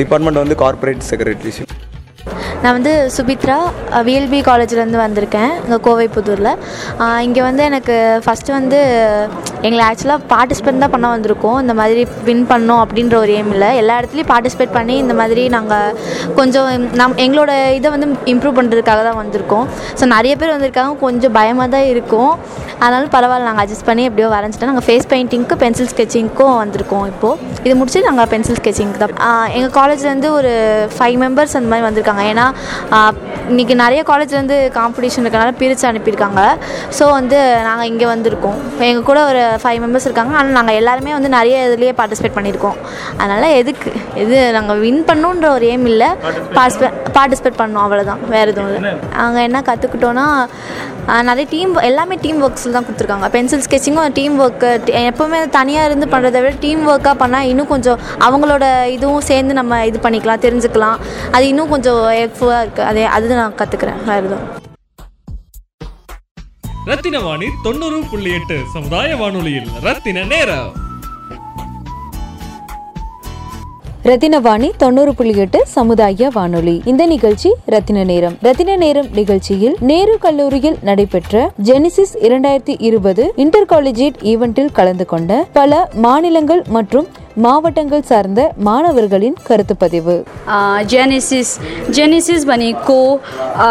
டிபார்ட்மெண்ட் வந்து கார்ப்பரேட் செக்ரட்டரிஷிப் நான் வந்து சுபித்ரா விஎல்பி காலேஜ்லேருந்து வந்திருக்கேன் இங்கே கோவை புதூரில். இங்கே வந்து எனக்கு ஃபஸ்ட்டு வந்து எங்களை ஆக்சுவலாக பார்ட்டிசிபேட் தான் பண்ண வந்திருக்கோம். இந்த மாதிரி வின் பண்ணோம் அப்படின்ற ஒரு எய்ம் இல்லை. எல்லா இடத்துலையும் பார்ட்டிசிபேட் பண்ணி இந்த மாதிரி நாங்கள் கொஞ்சம் நம் எங்களோட இதை வந்து இம்ப்ரூவ் பண்ணுறதுக்காக தான் வந்திருக்கோம். ஸோ நிறைய பேர் வந்திருக்காங்க. கொஞ்சம் பயமாக தான் இருக்கும். அதனால பரவாயில்ல. நாங்கள் அட்ஜஸ்ட் பண்ணி எப்படியோ வரைஞ்சிட்டோம் நாங்கள் ஃபேஸ் பெயிண்டிங்க்கு பென்சில் ஸ்கெச்சிங்க்கும் வந்திருக்கோம் இப்போது இது முடிச்சு நாங்கள் பென்சில் ஸ்கெச்சிங்க்கு தான். எங்கள் காலேஜ்லேருந்து ஒரு ஃபைவ் மெம்பர்ஸ் அந்த மாதிரி வந்திருக்காங்க. ஏன்னா ஆஹ், இன்னைக்கு நிறைய காலேஜ்லேருந்து காம்படிஷன் இருக்கனால பிரித்து அனுப்பியிருக்காங்க. ஸோ வந்து நாங்கள் இங்கே வந்திருக்கோம். எங்கள் கூட ஒரு ஃபைவ் மெம்பர்ஸ் இருக்காங்க. ஆனால் நாங்கள் எல்லாருமே வந்து நிறைய இதுலேயே பார்ட்டிசிபேட் பண்ணியிருக்கோம். அதனால் எதுக்கு? இது நாங்கள் வின் பண்ணணுன்ற ஒரு எய்ம் இல்லை. பார்ட்டிசிபேட் பார்ட்டிசிபேட் பண்ணோம். அவ்வளோதான் வேறு எதுவும் இல்லை. நாங்கள் என்ன கற்றுக்கிட்டோன்னா நிறைய டீம் எல்லாமே டீம் ஒர்க்ஸில் தான் கொடுத்துருக்காங்க. பென்சில் ஸ்கெச்சிங்கும் டீம் ஒர்க்கு எப்போவுமே தனியாக இருந்து பண்ணுறதை விட டீம் ஒர்க்காக பண்ணால் இன்னும் கொஞ்சம் அவங்களோட இதுவும் சேர்ந்து நம்ம இது பண்ணிக்கலாம் தெரிஞ்சுக்கலாம். அது இன்னும் கொஞ்சம் ஹெல்ப்ஃபுல்லாக இருக்குது அதே அது நான் கற்றுக்குறேன் வேறு எதுவும். ரத்தின வாணி தொண்ணூறு புள்ளி எட்டு சமுதாய வானொலியில். ரத்தின நேரம். ரத்தினவாணி தொண்ணூறு புள்ளி எட்டு சமுதாய வானொலி. இந்த நிகழ்ச்சி ரத்தின நேரம். ரத்தின நேரம் நிகழ்ச்சியில் நேரு கல்லூரியில் நடைபெற்ற ஜெனிசிஸ் இரண்டாயிரத்தி இருபது இன்டர் காலேஜியேட் ஈவெண்டில் கலந்து கொண்ட பல மாநிலங்கள் மற்றும் மாவட்டங்கள் சார்ந்த மாணவர்களின் கருத்து பதிவு जेनेसिस जेनेसिस भनेको अ,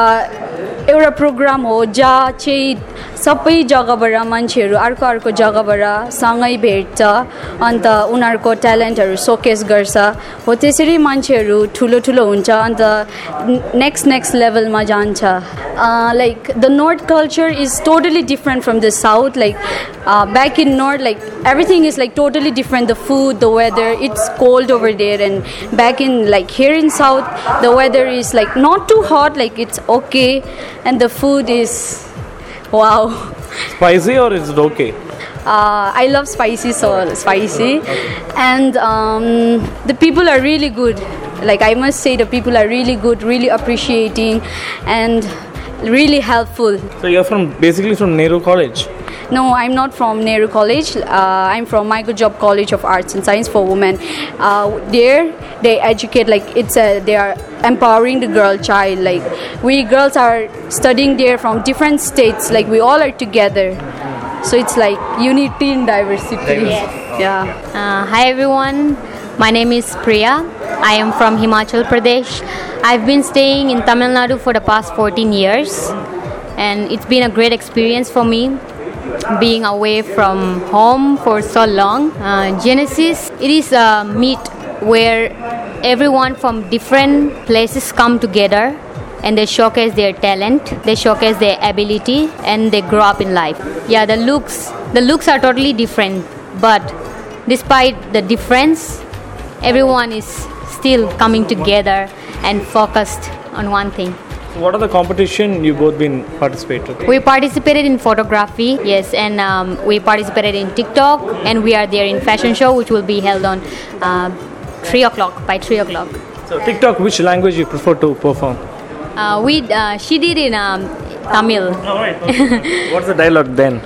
एउटा प्रोग्राम हो जहाँ चाहिँ सबै जग्गाबाट मान्छेहरू अर्को अर्को जग्गाबाट सँगै भेट्छ अन्त उनीहरूको ट्यालेन्टहरू सोकेस गर्छ। हो त्यसरी मान्छेहरू ठुलो ठुलो हुन्छ अन्त नेक्स्ट नेक्स्ट लेभलमा जान्छ। Like the north culture is totally different from the south like back in north like everything is like totally different the food the weather it's cold over there and back in like here in south the weather is like not too hot like it's okay and the food is wow Spicy or is it okay? uh, I love spicy, so spicy, and um, the people are really good. Like I must say, the people are really good, really appreciating, and really helpful. So you're from basically from Nehru College. No, I'm not from Nehru College. Uh, I'm from Michael Job College of Arts and Science for Women. Uh, there, they educate like it's a they are empowering the girl child. Like we girls are studying there from different states. Like we all are together. So it's like unity in diversity. Yes. Yeah. Uh, hi everyone, my name is Priya. I am from Himachal Pradesh. I've been staying in Tamil Nadu for the past 14 years, and it's been a great experience for me being away from home for so long. Uh, Genesis, it is a meet where everyone from different places come together and they showcase their talent, they showcase their ability, and they grow up in life. Yeah, the looks, the looks are totally different, but despite the difference, everyone is still coming together and focused on one thing. What are the competition you both been participated? We participated in photography, yes, and um, we participated in TikTok, and we are there in fashion show, which will be held on uh, three o'clock by three o'clock. So TikTok, which language you prefer to perform? Uh, we uh, she did in um, Tamil. What's the dialogue then?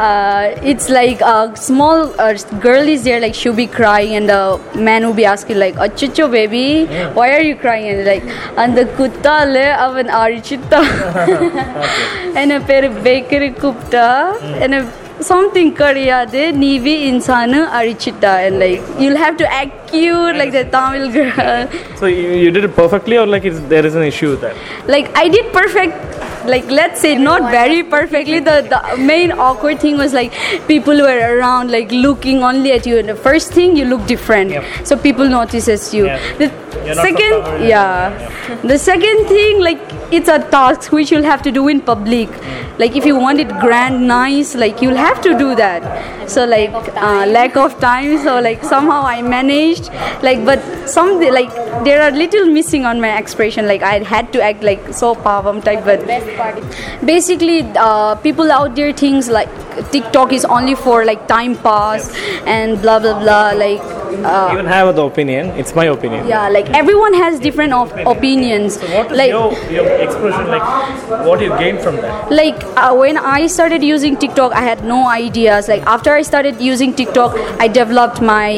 Uh, it's like a small uh, girl is there, like she'll be crying, and the man will be asking, like, "Achucho baby, why are you crying?" And like, and the kuttale avan arichita, and a pair bakery kupta, and a something kariyade nivi insana arichita, and like you'll have to act cute like the Tamil girl. So you, you did it perfectly, or like there is an issue with that? like I did perfect like let's say not very perfectly the, the main awkward thing was like people were around like looking only at you. And the first thing you look different. So people notices you. The You're second covered. yeah. The second thing like it's a task which you'll have to do in public. Like if you want it grand nice like you'll have to do that. So like uh, lack of time so like somehow i managed like but some like there are little missing on my expression like i had to act like so pavam type but basically uh, people out there thinks like tiktok is only for like time pass and blah blah blah like uh, Even have the opinion. It's my opinion. yeah like everyone has different op- opinions So What is like your, your expression like? What you gain from that? like uh, when i started using tiktok i had no ideas like after i started using tiktok i developed my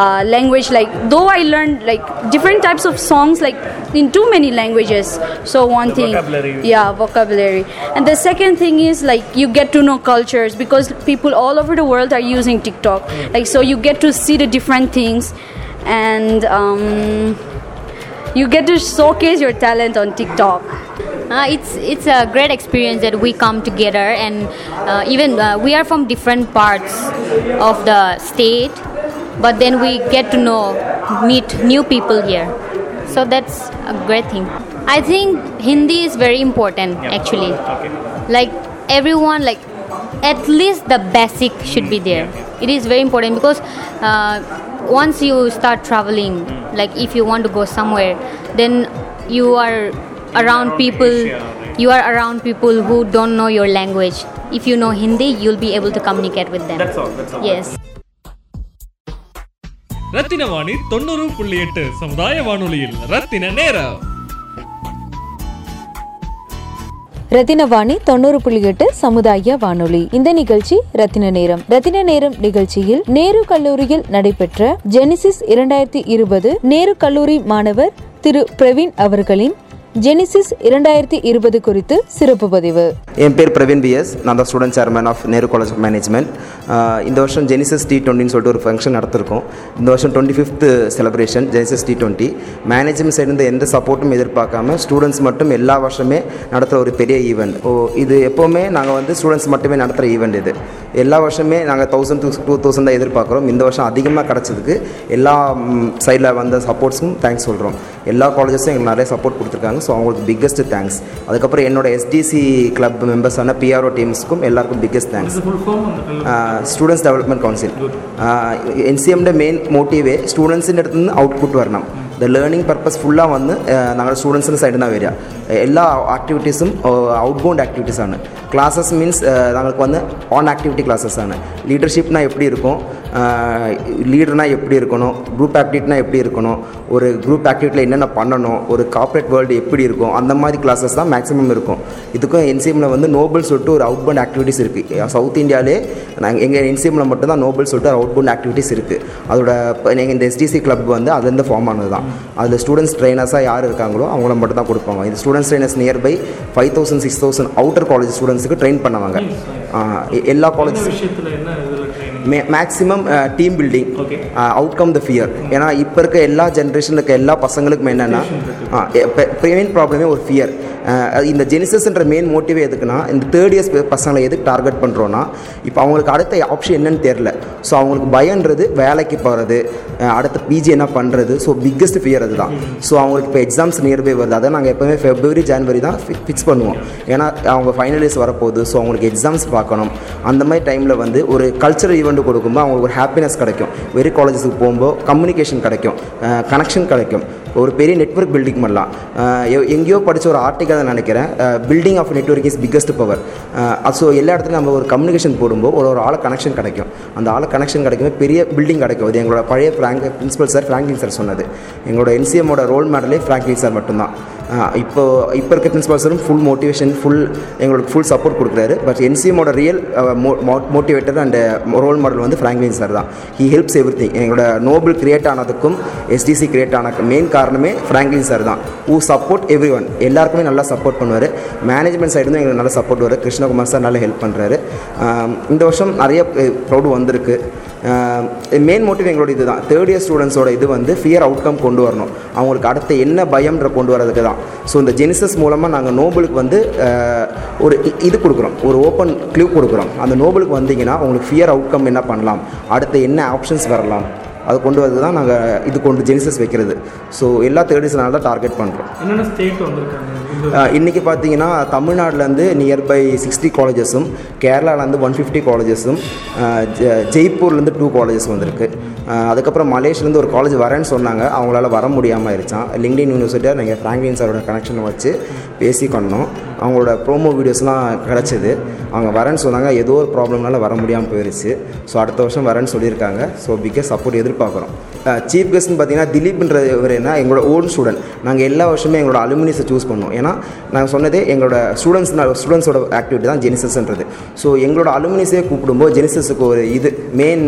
uh, language like though i learned like different types of songs like in too many languages. So one thing vocabulary. yeah vocabulary. And the second thing is like you get to know cultures because people all over the world are using tiktok. Like so you get to see the different things and um, you get to showcase your talent on tiktok. Uh, it's it's a great experience that we come together and uh, even uh, we are from different parts of the state, but then we get to know meet new people here. So that's a great thing. I think Hindi is very important actually. Like everyone like at least the basic should be there. It is very important because uh, once you start traveling, like if you want to go somewhere, then you are around people you are around people who don't know your language if you know hindi you'll be able to communicate with them That's all, that's all. yes Rathina Vani தொண்ணூறு புள்ளி எட்டு சமுதாய வானொலியில். ரத்தின நேரம். ரத்தினவாணி தொண்ணூறு புள்ளி எட்டு சமுதாய வானொலி. இந்த நிகழ்ச்சி ரத்தின நேரம். ரத்தின நேரம் நிகழ்ச்சியில் நேரு கல்லூரியில் நடைபெற்ற ஜெனிசிஸ் இரண்டாயிரத்தி இருபது நேரு கல்லூரி மாணவர் திரு பிரவீன் அவர்களின் ஜெனிசிஸ் இரண்டாயிரத்தி இருபது குறித்து சிறப்பு பதிவு. என் பேர் பிரவீன் பிஎஸ் நான் தான் student chairman of Nehru college of management இந்த வருஷம் ஜெனிசஸ் டி டுவெண்ட்டின்னு சொல்லிட்டு ஒரு ஃபங்க்ஷன் நடத்திருக்கோம். இந்த வருஷம் twenty fifth celebration Genesis T twenty management side எந்த சப்போர்ட்டும் எதிர்பார்க்காம ஸ்டூடெண்ட்ஸ் மட்டும் எல்லா வருஷமே நடத்துகிற ஒரு பெரிய ஈவெண்ட் ஓ இது எப்போவுமே நாங்கள் வந்து ஸ்டூடெண்ட்ஸ் மட்டுமே நடத்துகிற ஈவெண்ட் இது. எல்லா வருஷமே நாங்கள் தௌசண்ட் டூ டூ தௌசண்ட் தான் எதிர்பார்க்குறோம். இந்த வருஷம் அதிகமாக கிடச்சதுக்கு எல்லா சைடில் வந்த சப்போர்ட்ஸும் தேங்க்ஸ் சொல்கிறோம் எல்லா காலேஜஸும் எங்களுக்கு நிறைய சப்போர்ட் கொடுத்துருக்காங்க. ஸோ அவங்களுக்கு பிக்கஸ்ட் தேங்க்ஸ் அதுக்கப்புறம் என்னோட எஸ்டிசி கிளப் மெம்பர்ஸான பிஆர்ஓ டீம்ஸ்க்கும் எல்லாருக்கும் biggest thanks students development council N main മോട്ടീവേ സ്റ്റുഡൻസിൻ്റെ അടുത്ത് നിന്ന് ഔട്ട്പുട്ട് വരണം இந்த லேர்னிங் பர்பஸ் ஃபுல்லாக வந்து நாங்கள் സ്റ്റുഡൻസിൻ്റെ சைடு தான் വരിക. எல்லா ആക്ടിവിറ്റീസും ഔട്ട് ബൗണ്ട് ആക്ടിവിറ്റീസ് ஆன ക്ലാസ്സസ് மீன்ஸ் ഞങ്ങൾക്ക് வந்து ஆன் ஆக்டிவிட்டி கிளாஸஸ் ஆன லீடர்ஷிப்னால் எப்படி இருக்கும் லீடர்னால் எப்படி இருக்கணும் குரூப் ஆக்டிவிட்டினா எப்படி இருக்கணும் ஒரு குரூப் ஆக்டிவிட்டியில் என்னென்ன பண்ணணும் ஒரு கார்ப்பரேட் வேர்ல்டு எப்படி இருக்கும் அந்த மாதிரி கிளாஸஸ் தான் மேக்ஸிமம் இருக்கும் இதுக்கும் என்சிஎம்மில் வந்து நோபல் சொல்லிட்டு ஒரு அவுட் பவுண்ட் ஆக்டிவிட்டீஸ் இருக்குது சவுத் இந்தியாவிலே நாங்கள் எங்கள் என்சிஎம்மில் மட்டும்தான் நோபல் சொல்லிட்டு ஒரு அவுட் பவுண்ட் ஆக்டிவிட்டீஸ் இருக்குது அதோட நீங்கள் இந்த எஸ்டிசி கிளப் வந்து அதுலேருந்து ஃபார்ம் ஆனது தான் அதில் ஸ்டூடெண்ட்ஸ் ட்ரைனர்ஸாக யார் இருக்காங்களோ அவங்கள மட்டும் தான் கொடுப்பாங்க. இது students trainers nearby five thousand six thousand outer college ஸ்டூடெண்ட்ஸுக்கு ட்ரெயின் பண்ணுவாங்க. எல்லா college May maximum team building outcome the fear ஏன்னா இப்போ இருக்க எல்லா ஜென்ரேஷனில் இருக்க எல்லா பசங்களுக்கும் என்னென்னா மெயின் ப்ராப்ளமே ஒரு ஃபியர் இந்த ஜெனிசஸ்ன்ற மெயின் மோட்டிவே எதுக்குன்னா இந்த தேர்ட் இயர்ஸ் பசங்களை எதுக்கு டார்கெட் பண்ணுறோன்னா இப்போ அவங்களுக்கு அடுத்த ஆப்ஷன் என்னன்னு தெரில ஸோ அவங்களுக்கு பயன்றது வேலைக்கு போகிறது அடுத்த பிஜி என்ன பண்ணுறது ஸோ பிக்கஸ்ட் ஃபியர் அது தான் ஸோ அவங்களுக்கு இப்போ எக்ஸாம்ஸ் நியர்பை வருது. அதை நாங்கள் எப்போவுமே ஃபெப்ரவரி ஜான்வரி தான் ஃபிக்ஸ் பண்ணுவோம். ஏன்னா அவங்க ஃபைனல் இயர்ஸ் வரப்போகுது ஸோ அவங்களுக்கு எக்ஸாம்ஸ் பார்க்கணும். அந்த மாதிரி டைமில் வந்து ஒரு கல்ச்சரல் ஈவெண்ட் கொடுக்கும்போது அவங்களுக்கு ஒரு ஹாப்பினஸ் கிடைக்கும். வெறும் காலேஜஸுக்கு போகும்போது கம்யூனிகேஷன் கிடைக்கும் கனெக்ஷன் கிடைக்கும். ஒரு பெரிய நெட்ஒர்க் பில்டிங் பண்ணலாம் எங்கேயோ படித்த ஒரு ஆர்டிக்கல் தான் நினைக்கிறேன். Building of network is biggest power so எல்லா இடத்துலையும் நம்ம ஒரு கம்யூனிகேஷன் போடும்போது ஒரு ஒரு ஆள் கனெக்ஷன் கிடைக்கும். அந்த ஆள் கனெக்ஷன் கிடைக்கும் பெரிய பில்டிங் கிடைக்கும். இது எங்களோட பழைய Frank principal sir Franklin sir சொன்னது. எங்களோட என்சிஎம்மோட ரோல் மாடலே ஃப்ராங்க்லின் சார் மட்டும்தான். இப்போ இப்போ இருக்க பிரின்ஸ்பல் சாரும் ஃபுல் மோட்டிவேஷன் ஃபுல் எங்களுக்கு ஃபுல் சப்போர்ட் கொடுக்குறாரு. But என்சிஎமோட real motivator and role model வந்து ஃப்ராங்க்லின் சார் தான். ஹி ஹெல்ப்ஸ் எவ்ரி திங் எங்களோட நோபல் கிரியேட் ஆனதுக்கும் எஸ்டிசி கிரியேட் ஆன மெயின் காரணமே ஃப்ராங்க்லின் சார் தான். ஊ சப்போர்ட் எவ்ரி ஒன் எல்லாருக்குமே நல்லா சப்போர்ட் பண்ணுவார். மேனேஜ்மெண்ட் சைடு எங்களுக்கு நல்லா சப்போர்ட் வரும் கிருஷ்ணகுமார் சார் நல்லா ஹெல்ப் பண்ணுறாரு இந்த வருஷம் நிறைய ப்ரௌடு வந்திருக்கு. மெயின் மோட்டிவ் எங்களோட இது தான் தேர்ட் இயர் ஸ்டூடெண்ட்ஸோட இது வந்து ஃபியர் அவுட்கம் கொண்டு வரணும். அவங்களுக்கு அடுத்த என்ன பயம்ன்ற கொண்டு வரதுக்கு தான். ஸோ இந்த ஜெனிசஸ் மூலமாக நாங்கள் நோபலுக்கு வந்து ஒரு இது கொடுக்குறோம். ஒரு ஓப்பன் க்ளூ கொடுக்குறோம். அந்த நோபலுக்கு வந்தீங்கன்னா உங்களுக்கு ஃபியர் அவுட்கம் என்ன பண்ணலாம்? அடுத்த என்ன ஆப்ஷன்ஸ் வரலாம்? அது கொண்டு வரது தான் நாங்கள் இது கொண்டு ஜெனிசஸ் வைக்கிறது. ஸோ எல்லா தேர்ட் இயர்ஸ்னால தான் டார்கெட் பண்ணுறோம் என்னென்ன ஸ்டேட் வந்திருக்காங்க? இன்றைக்கி பார்த்தீங்கன்னா தமிழ்நாட்டிலேருந்து நியர்பை சிக்ஸ்டி காலேஜஸும் கேரளாலேருந்து ஒன் ஃபிஃப்டி காலேஜஸும் ஜெய்ப்பூர்லேருந்து டூ காலேஜஸ் வந்திருக்கு. அதுக்கப்புறம் மலேசியாலேருந்து ஒரு காலேஜ் வரேன்னு சொன்னாங்க. அவங்களால வர முடியாமல் ஆயிடுச்சான் லிங்க்டின் யூனிவர்சிட்டியாக நாங்கள் ஃப்ராங்க்லின் சாரோட கனெக்ஷனை வச்சு பேசி பண்ணோம். அவங்களோட ப்ரோமோ வீடியோஸ்லாம் கிடச்சிது. அவங்க வரேன்னு சொன்னாங்க. ஏதோ ஒரு ப்ராப்ளம்னால வர முடியாமல் போயிடுச்சு ஸோ அடுத்த வருஷம் வரேன்னு சொல்லியிருக்காங்க. ஸோ பிக்கஸ் சப்போர்ட் எதிர்பார்க்குறோம். சீஃப் கெஸ்ட்னு பார்த்தீங்கன்னா திலீப்ன்ற இவர் என்ன எங்களோட ஓன் ஸ்டூடெண்ட் நாங்கள் எல்லா வருஷமே எங்களோட அலுமினிஸை சூஸ் பண்ணுவோம் ஏன்னா நாங்கள் சொன்னதே எங்களோட ஸ்டூடெண்ட்ஸ் ஸ்டூடெண்ட்ஸோட ஆக்டிவிட்டி தான் ஜெனிசஸ்ன்றது ஸோ எங்களோட அலுமினிஸே கூப்பிடும்போது ஜெனிசஸுக்கு ஒரு இது மெயின்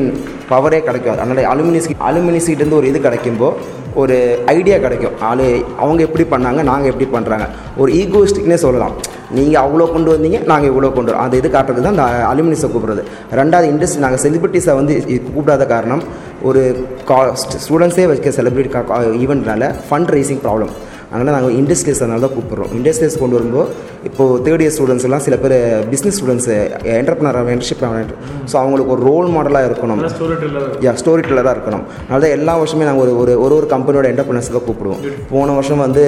பவரே கிடைக்கும் அதனால் அலுமினிஸ்க்கு அலுமினிஸ்கிட்டேருந்து ஒரு இது கிடைக்கும்போது ஒரு ஐடியா கிடைக்கும். ஆளு அவங்க எப்படி பண்ணாங்க நாங்கள் எப்படி பண்ணுறாங்க ஒரு ஈகோஸ்டிக்னே சொல்லலாம். நீங்கள் அவ்வளோ கொண்டு வந்தீங்க நாங்கள் இவ்வளோ கொண்டு வரோம் அந்த இது காட்டுறது தான் அந்த அலுமினிஸை கூப்பிட்றது. ரெண்டாவது இண்டஸ்ட்ரி நாங்கள் செலிபிரிட்டிஸை வந்து கூப்பிடாத காரணம் ஒரு கா ஸ்டூடெண்ட்ஸே வைக்க செலிப்ரிட்டி ஈவெண்ட்னால ஃபண்ட் ரைசிங் ப்ராப்ளம் அதனால் நாங்கள் இண்டஸ்ட்ரியஸ் அதனால தான் கூப்பிட்றோம். இண்டஸ்ட்ரியஸ் கொண்டு வரும்போது இப்போது தேர்ட் இயர் ஸ்டூடெண்ட்ஸ் எல்லாம் சில பேர் பிஸ்னஸ் ஸ்டூடெண்ட்ஸு என்டர்பிரினர் என்டர்ஷிப் ஸோ அவங்களுக்கு ஒரு ரோல் மாடலாக இருக்கணும். யா ஸ்டோரி டெல்லராக இருக்கணும். அதனால எல்லா வருஷமே நாங்கள் ஒரு ஒரு ஒரு ஒரு கம்பெனியோட என்டர்பிரினர்ஸ் தான் கூப்பிடுவோம். போன வருஷம் வந்து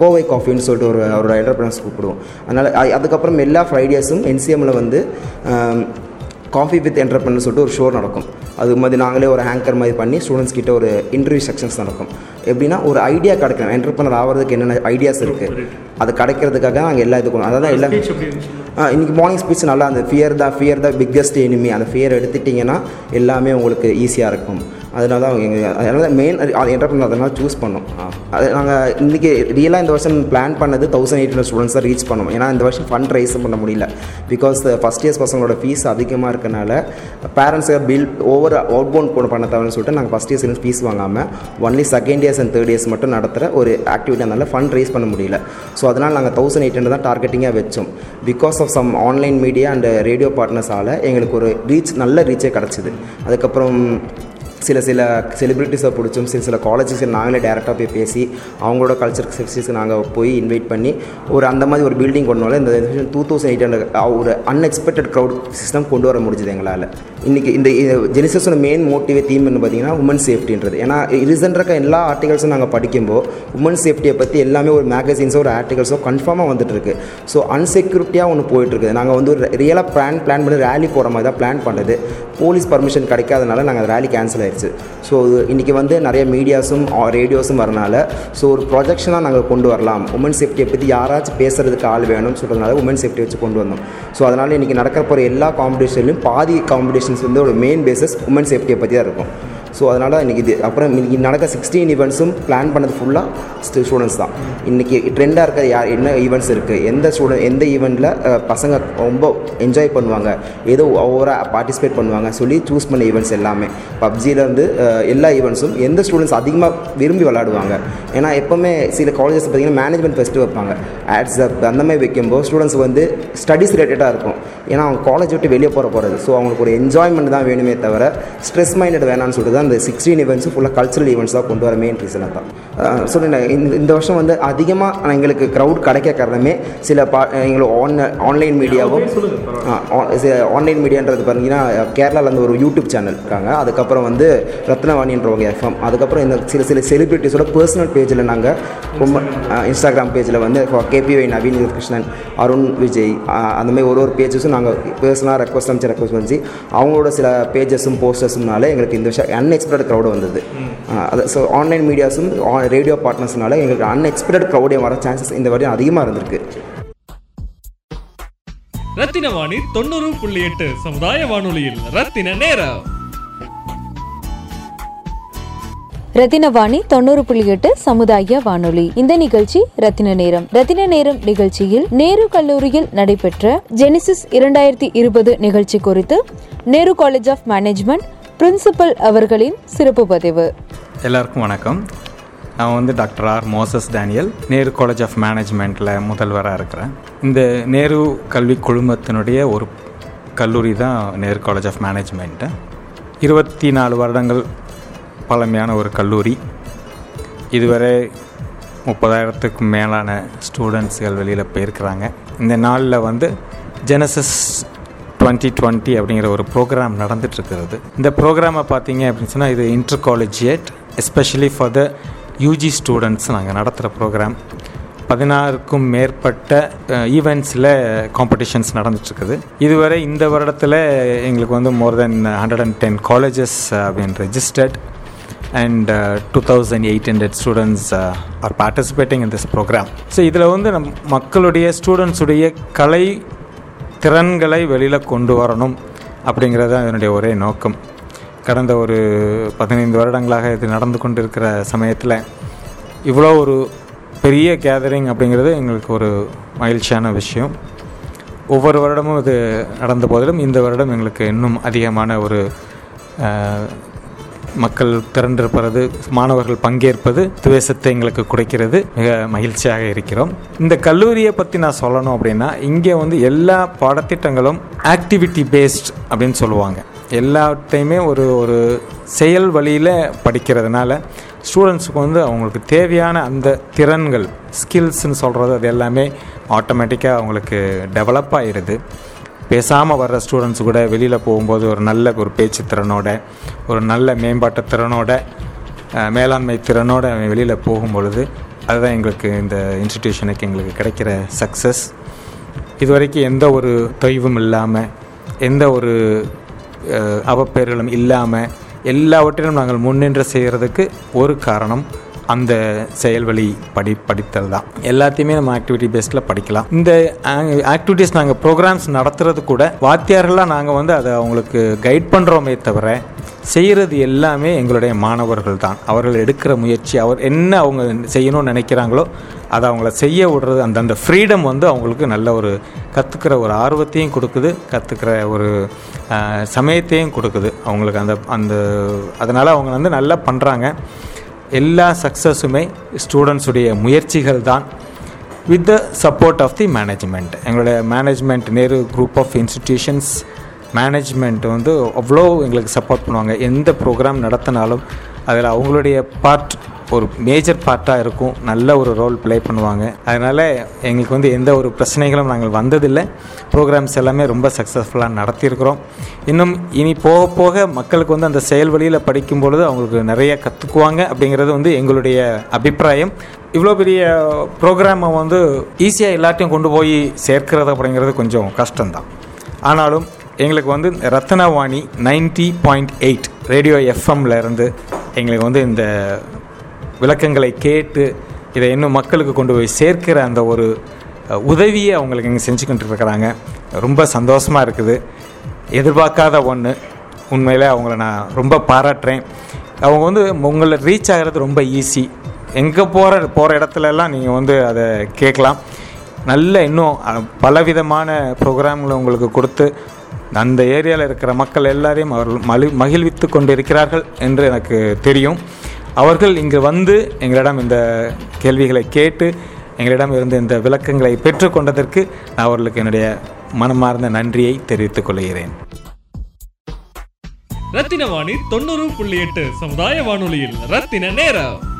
கோவை காஃபின்னு சொல்லிட்டு ஒரு அவரோட என்டர்பிரினர்ஸ் கூப்பிடுவோம். அதனால் அதுக்கப்புறம் எல்லா ஃப்ரைடேஸும் என்சிஎம்மில் வந்து காஃபி வித் என்டர்பிரினர் சொல்லிட்டு ஒரு ஷோ நடக்கும். அது மாதிரி நாங்களே ஒரு ஆங்கர் மாதிரி பண்ணி ஸ்டூடெண்ட்ஸ் கிட்ட ஒரு இன்டர்வியூ செக்ஷன்ஸ் நடக்கும். எப்படின்னா ஒரு ஐடியா கிடைக்கும் என்டர்பிரினர் ஆகிறதுக்கு என்னென்ன ஐடியாஸ் இருக்குது அது கிடைக்கிறதுக்காக நாங்கள் எல்லா இதுக்கும் அதான் எல்லாம் இன்றைக்கி மார்னிங் ஸ்பீச் நல்லா அந்த ஃபியர் தான் ஃபியர் தான் பிக்கஸ்ட் எனிமி அந்த ஃபியர் எடுத்துட்டிங்கன்னா எல்லாமே உங்களுக்கு ஈஸியாக இருக்கும். அதனால தான் எங்கள் அதனால மெயின் என்டர்பிரினர் அதனால சூஸ் பண்ணோம். அது நாங்கள் இன்றைக்கி ரியலாக இந்த வருஷம் பிளான் பண்ணது தௌசண்ட் எயிட் ஹண்ட்ரட் ஸ்டூடெண்ட்ஸ் தான் ரீச் பண்ணோம். ஏன்னா இந்த வருஷம் ஃபண்ட் ரைஸ் பண்ண முடியல. பிகாஸ் ஃபஸ்ட் இயர்ஸ் பசங்களோட ஃபீஸ் அதிகமாக இருக்கனால பேரண்ட்ஸை பில் ஓவர் அவுட் பவுண்ட் போன பண்ண தேவைன்னு சொல்லிட்டு நாங்கள் ஃபஸ்ட் இயர்ஸ் ஃபீஸ் வாங்காமல் only second years and third years மட்டும் நடத்துகிற ஒரு ஆக்டிவிட்டி அதனால் ஃபண்ட் ரைஸ் பண்ண முடியல. ஸோ அதனால் நாங்கள் தௌசண்ட் எயிட் ஹண்ட்ரட் தான் டார்கெட்டிங்காக வச்சோம். Because of some online media and radio பார்ட்னர்ஸால் எங்களுக்கு ஒரு ரீச் நல்ல ரீச்சே கிடச்சிது. அதுக்கப்புறம் சில சில செலிப்ரிட்டிஸை பிடிச்சும் சில சில காலேஜஸ் நாங்களே டேரெக்டாக போய் பேசி அவங்களோட கல்ச்சர் செக்ஷன்ஸ்க்கு நாங்கள் போய் இன்வைட் பண்ணி ஒரு அந்த மாதிரி ஒரு பில்டிங் கொண்டு வரல இந்த டூ தௌசண்ட் எயிட் ஹண்ட்ரட் ஒரு அன்எக்ஸ்பெக்டட் க்ரௌட் சிஸ்டம் கொண்டு வர முடிஞ்சது எங்களால். இன்றைக்கி இந்த ஜெனிசஸோட மெயின் மோட்டிவே தீம் என்ன பார்த்தீங்கன்னா உமன் சேஃப்டின்றது ஏன்னா ரீசெண்டாக எல்லா ஆர்டிகல்ஸும் நாங்கள் படிக்கும்போது உமன் சேஃப்டியை பற்றி எல்லாமே ஒரு மேகசின்ஸோ ஒரு ஆர்டிகல்ஸோ கன்ஃபார்மாக வந்துட்டுருக்கு. ஸோ அன்செக்யூரிட்டியாக ஒன்று போயிட்டுருக்குது. நாங்கள் வந்து ஒரு ரியலாக பிளான் பிளான் பண்ணி ரேலி போகிற மாதிரி தான் பிளான் பண்ணுறது போலீஸ் பர்மிஷன் கிடைக்காதனால நாங்கள் ரேலி கேன்சல் ஆயிடுச்சு. ஸோ இன்றைக்கி வந்து நிறைய மீடியாஸும் ரேடியோஸும் வரனால ஸோ ஒரு ப்ரொஜெக்ஷனாக நாங்கள் கொண்டு வரலாம். உமன் சேஃப்டியை பற்றி யாராச்சும் பேசுகிறதுக்கு ஆள் வேணும்னு சொல்கிறதுனால உமன் சேஃப்டி வச்சு கொண்டு வந்தோம். ஸோ அதனால் இன்றைக்கி நடக்க போகிற எல்லா காம்படிஷன்லையும் பாதி காம்படிஷன்ஸ் வந்து ஒரு மெயின் பேசஸ் உமன் சேஃப்டியை பற்றி தான் இருக்கும். ஸோ அதனால் இன்றைக்கி இது அப்புறம் இன்றைக்கி நடக்க சிக்ஸ்டீன் ஈவெண்ட்ஸும் பிளான் பண்ணது ஃபுல்லாக ஸ்டூடெண்ட்ஸ் தான். இன்றைக்கி ட்ரெண்டாக இருக்க யார் என்ன ஈவெண்ட்ஸ் இருக்குது எந்த ஸ்டூடெண்ட் எந்த ஈவெண்ட்டில் பசங்க ரொம்ப என்ஜாய் பண்ணுவாங்க? ஏதோ ஓவராக பார்ட்டிசிபேட் பண்ணுவாங்க? சொல்லி சூஸ் பண்ண ஈவெண்ட்ஸ் எல்லாமே. பப்ஜியிலேருந்து எல்லா ஈவெண்ட்ஸும் எந்த ஸ்டூடெண்ட்ஸ் அதிகமாக விரும்பி விளாடுவாங்க ஏன்னா எப்போவுமே சில காலேஜஸ் பார்த்திங்கன்னா மேனேஜ்மெண்ட் ஃபெஸ்ட்டு வைப்பாங்க. ஆட்ஸ் அப் அந்த மாதிரி வைக்கும்போது ஸ்டூடெண்ட்ஸ் வந்து ஸ்டடீஸ் ரிலேட்டடாக இருக்கும். ஏன்னா அவங்க காலேஜ் விட்டு வெளியே போகிற போகிறது ஸோ அவங்களுக்கு ஒரு என்ஜாய்மெண்ட் தான் வேணுமே தவிர ஸ்ட்ரெஸ் மைண்டட் வேணாம்னு சொல்லிட்டு தான் இந்த சிக்ஸ்டீன் ஈவெண்ட்ஸும் ஃபுல்லாக கல்ச்சரல் ஈவெண்ட்ஸ் தான் கொண்டு வர மெயின் ரீசனாக தான். ஸோ இந்த இந்த வருஷம் வந்து அதிகமாக எங்களுக்கு க்ரௌட் கிடைக்க காரணமே சில பா எங்களுக்கு ஆன் ஆன்லைன் மீடியாவும் ஆன்லைன் மீடியான்றது பார்த்தீங்கன்னா கேரளாவில் ஒரு யூடியூப் சேனல் இருக்காங்க. அதுக்கப்புறம் வந்து ரத்னவாணின்றவங்க எஃப்எம் அதுக்கப்புறம் இந்த சில சில செலிபிரிட்டிஸோட பர்சனல் பேஜில் நாங்கள் ரொம்ப இன்ஸ்டாகிராம் பேஜில் வந்து கேபிஒய் நவீன் கிருஷ்ணன் அருண் விஜய் அந்த மாதிரி ஒரு ஒரு பேஜஸும் நாங்கள் பர்சனலாக ரெக்வஸ்ட் அமைச்சு ரெக்வஸ்ட் பண்ணி அவங்களோட சில பேஜஸும் போஸ்டர்ஸும்னால எங்களுக்கு இந்த வருஷம் அன்எக்ஸ்பெக்டட் க்ரௌடு வந்தது. அது ஸோ ஆன்லைன் மீடியாஸும் ரேடியோ பார்ட்னர்ஸ்னால எங்களுக்கு அன்எக்ஸ்பெக்டட் க்ரௌடே வர சான்சஸ் இந்த வாட்டி அதிகமாக இருந்திருக்கு. ரத்தின வாணி தொண்ணூறு புள்ளி எட்டு சமுதாய வானொலியில். ரத்தின நேரம். ரத்தினவாணி தொண்ணூறு புள்ளி எட்டு சமுதாய வானொலி. இந்த நிகழ்ச்சி ரத்தின நேரம். ரத்தின நேரம் நிகழ்ச்சியில் நேரு கல்லூரியில் நடைபெற்ற ஜெனிசிஸ் இரண்டாயிரத்தி இருபது நிகழ்ச்சி குறித்து Nehru college of management principal அவர்களின் சிறப்பு பதிவு. எல்லாருக்கும் வணக்கம். நான் வந்து doctor R. Moses Daniel Nehru college of மேனேஜ்மெண்ட்டில் முதல்வராக இருக்கிறேன். இந்த நேரு கல்வி குழுமத்தினுடைய ஒரு கல்லூரி தான் நேரு காலேஜ் ஆஃப் மேனேஜ்மெண்ட்டு இருபத்தி நாலு வருடங்கள் பழமையான ஒரு கல்லூரி. இதுவரை முப்பதாயிரத்துக்கும் மேலான ஸ்டூடெண்ட்ஸ்கள் வெளியில் போயிருக்கிறாங்க. இந்த நாளில் வந்து ஜெனசஸ் டுவெண்ட்டி டுவெண்ட்டி அப்படிங்கிற ஒரு ப்ரோக்ராம் நடந்துட்டுருக்கிறது. இந்த ப்ரோக்ராமை பார்த்தீங்க அப்படின்னு சொன்னால் இது inter collegiate especially for the UG students நாங்கள் நடத்துகிற ப்ரோக்ராம் பதினாறுக்கும் மேற்பட்ட ஈவெண்ட்ஸில் காம்படிஷன்ஸ் நடந்துட்டுருக்குது. இதுவரை இந்த வருடத்தில் எங்களுக்கு வந்து more than hundred and ten colleges அப்படின்னு registered and two thousand eight hundred students are participating in this programme so இதில் வந்து நம் மக்களுடைய ஸ்டூடெண்ட்ஸுடைய கலை திறன்களை வெளியில் கொண்டு வரணும் அப்படிங்கிறது தான் இதனுடைய ஒரே நோக்கம். கடந்த ஒரு பதினைந்து வருடங்களாக இது நடந்து கொண்டு இருக்கிற சமயத்தில் இவ்வளோ ஒரு பெரிய கேதரிங் அப்படிங்கிறது எங்களுக்கு ஒரு மகிழ்ச்சியான விஷயம். ஒவ்வொரு வருடமும் இது நடந்த போதிலும் இந்த வருடம் எங்களுக்கு இன்னும் அதிகமான ஒரு மக்கள் திரண்டிருப்பது மாணவர்கள் பங்கேற்பது துவேசத்தை எங்களுக்கு குறைக்கிறது. மிக மகிழ்ச்சியாக இருக்கிறோம். இந்த கல்லூரியை பற்றி நான் சொல்லணும் அப்படின்னா இங்கே வந்து எல்லா பாடத்திட்டங்களும் ஆக்டிவிட்டி பேஸ்ட் அப்படின்னு சொல்லுவாங்க. எல்லாத்தையுமே ஒரு ஒரு செயல் வழியில் படிக்கிறதுனால ஸ்டூடெண்ட்ஸுக்கு வந்து அவங்களுக்கு தேவையான அந்த திறன்கள் ஸ்கில்ஸ்ன்னு சொல்கிறது அது எல்லாமே ஆட்டோமேட்டிக்காக அவங்களுக்கு டெவலப் ஆகிடுது பேசாமல் வர்ற ஸ்டூடெண்ட்ஸ் கூட வெளியில் போகும்போது ஒரு நல்ல ஒரு பேச்சு திறனோட ஒரு நல்ல மேம்பாட்டு திறனோட மேலாண்மை திறனோட அவன் வெளியில் போகும்பொழுது அதுதான் எங்களுக்கு இந்த இன்ஸ்டிடியூஷனுக்கு எங்களுக்கு கிடைக்கிற சக்ஸஸ் இதுவரைக்கும் எந்த ஒரு தொய்வும் இல்லாமல் எந்த ஒரு அவப்பேர்களும் இல்லாமல் எல்லாவற்றிலும் நாங்கள் முன்னின்று செய்கிறதுக்கு ஒரு காரணம் அந்த செயல்வழி படி படித்தல் தான். எல்லாத்தையுமே நம்ம ஆக்டிவிட்டி பேஸில் படிக்கலாம். இந்த ஆக்டிவிட்டீஸ் நாங்கள் ப்ரோக்ராம்ஸ் நடத்துறது கூட வாத்தியார்களாக நாங்கள் வந்து அதை அவங்களுக்கு கைட் பண்ணுறோமே தவிர செய்கிறது எல்லாமே எங்களுடைய மாணவர்கள் தான். அவர்கள் எடுக்கிற முயற்சி அவர் என்ன அவங்க செய்யணும்னு நினைக்கிறாங்களோ அதை அவங்கள செய்ய விடுறது அந்த அந்த ஃப்ரீடம் வந்து அவங்களுக்கு நல்ல ஒரு கற்றுக்கிற ஒரு ஆர்வத்தையும் கொடுக்குது கற்றுக்கிற ஒரு சமயத்தையும் கொடுக்குது. அவங்களுக்கு அந்த அந்த அதனால் அவங்க வந்து நல்லா பண்ணுறாங்க எல்லா சக்ஸஸுமே ஸ்டூடெண்ட்ஸுடைய முயற்சிகள் தான் with the support of the management எங்களுடைய management Nehru group of institutions management வந்து அவ்வளோ எங்களுக்கு சப்போர்ட் பண்ணுவாங்க. எந்த ப்ரோக்ராம் நடத்தினாலும் அதில் அவங்களுடைய பார்ட் ஒரு மேஜர் பார்ட்டாக இருக்கும். நல்ல ஒரு ரோல் ப்ளே பண்ணுவாங்க. அதனால் எங்களுக்கு வந்து எந்த ஒரு பிரச்சனைகளும் நாங்கள் வந்ததில்லை. ப்ரோக்ராம்ஸ் எல்லாமே ரொம்ப சக்ஸஸ்ஃபுல்லாக நடத்தியிருக்கிறோம். இன்னும் இனி போக போக மக்களுக்கு வந்து அந்த செயல் வழியில் படிக்கும் பொழுது அவங்களுக்கு நிறைய கற்றுக்குவாங்க அப்படிங்கிறது வந்து எங்களுடைய அபிப்பிராயம். இவ்வளோ பெரிய ப்ரோக்ராமை வந்து ஈஸியாக எல்லாத்தையும் கொண்டு போய் சேர்க்கிறது அப்படிங்கிறது கொஞ்சம் கஷ்டம்தான். ஆனாலும் எங்களுக்கு வந்து Rathnavani ninety point eight radio எஃப்எம்ல இருந்து எங்களுக்கு வந்து இந்த விளக்கங்களை கேட்டு இதை இன்னும் மக்களுக்கு கொண்டு போய் சேர்க்கிற அந்த ஒரு உதவியை அவங்களுக்கு இங்கே செஞ்சுக்கிட்டு இருக்கிறாங்க ரொம்ப சந்தோஷமாக இருக்குது. எதிர்பார்க்காத ஒன்று உண்மையில் அவங்கள நான் ரொம்ப பாராட்டுறேன். அவங்க வந்து உங்களை ரீச் ஆகிறது ரொம்ப ஈஸி எங்கே போகிற போகிற இடத்துலலாம் நீங்கள் வந்து அதை கேட்கலாம். நல்ல இன்னும் பலவிதமான ப்ரோக்ராம்களை உங்களுக்கு கொடுத்து அந்த ஏரியாவில் இருக்கிற மக்கள் எல்லாரையும் அவர்கள் மலி மகிழ்வித்து கொண்டு இருக்கிறார்கள் என்று எனக்கு தெரியும். அவர்கள் இங்கு வந்து எங்களிடம் இந்த கேள்விகளை கேட்டு எங்களிடம் இருந்து இந்த விளக்கங்களை பெற்றுக்கொண்டதற்கு நான் அவர்களுக்கு என்னுடைய மனமார்ந்த நன்றியை தெரிவித்துக் கொள்கிறேன். ரத்தின வாணி தொண்ணூறு புள்ளி எட்டு சமுதாய வானொலியில் ரத்தின நேரம்.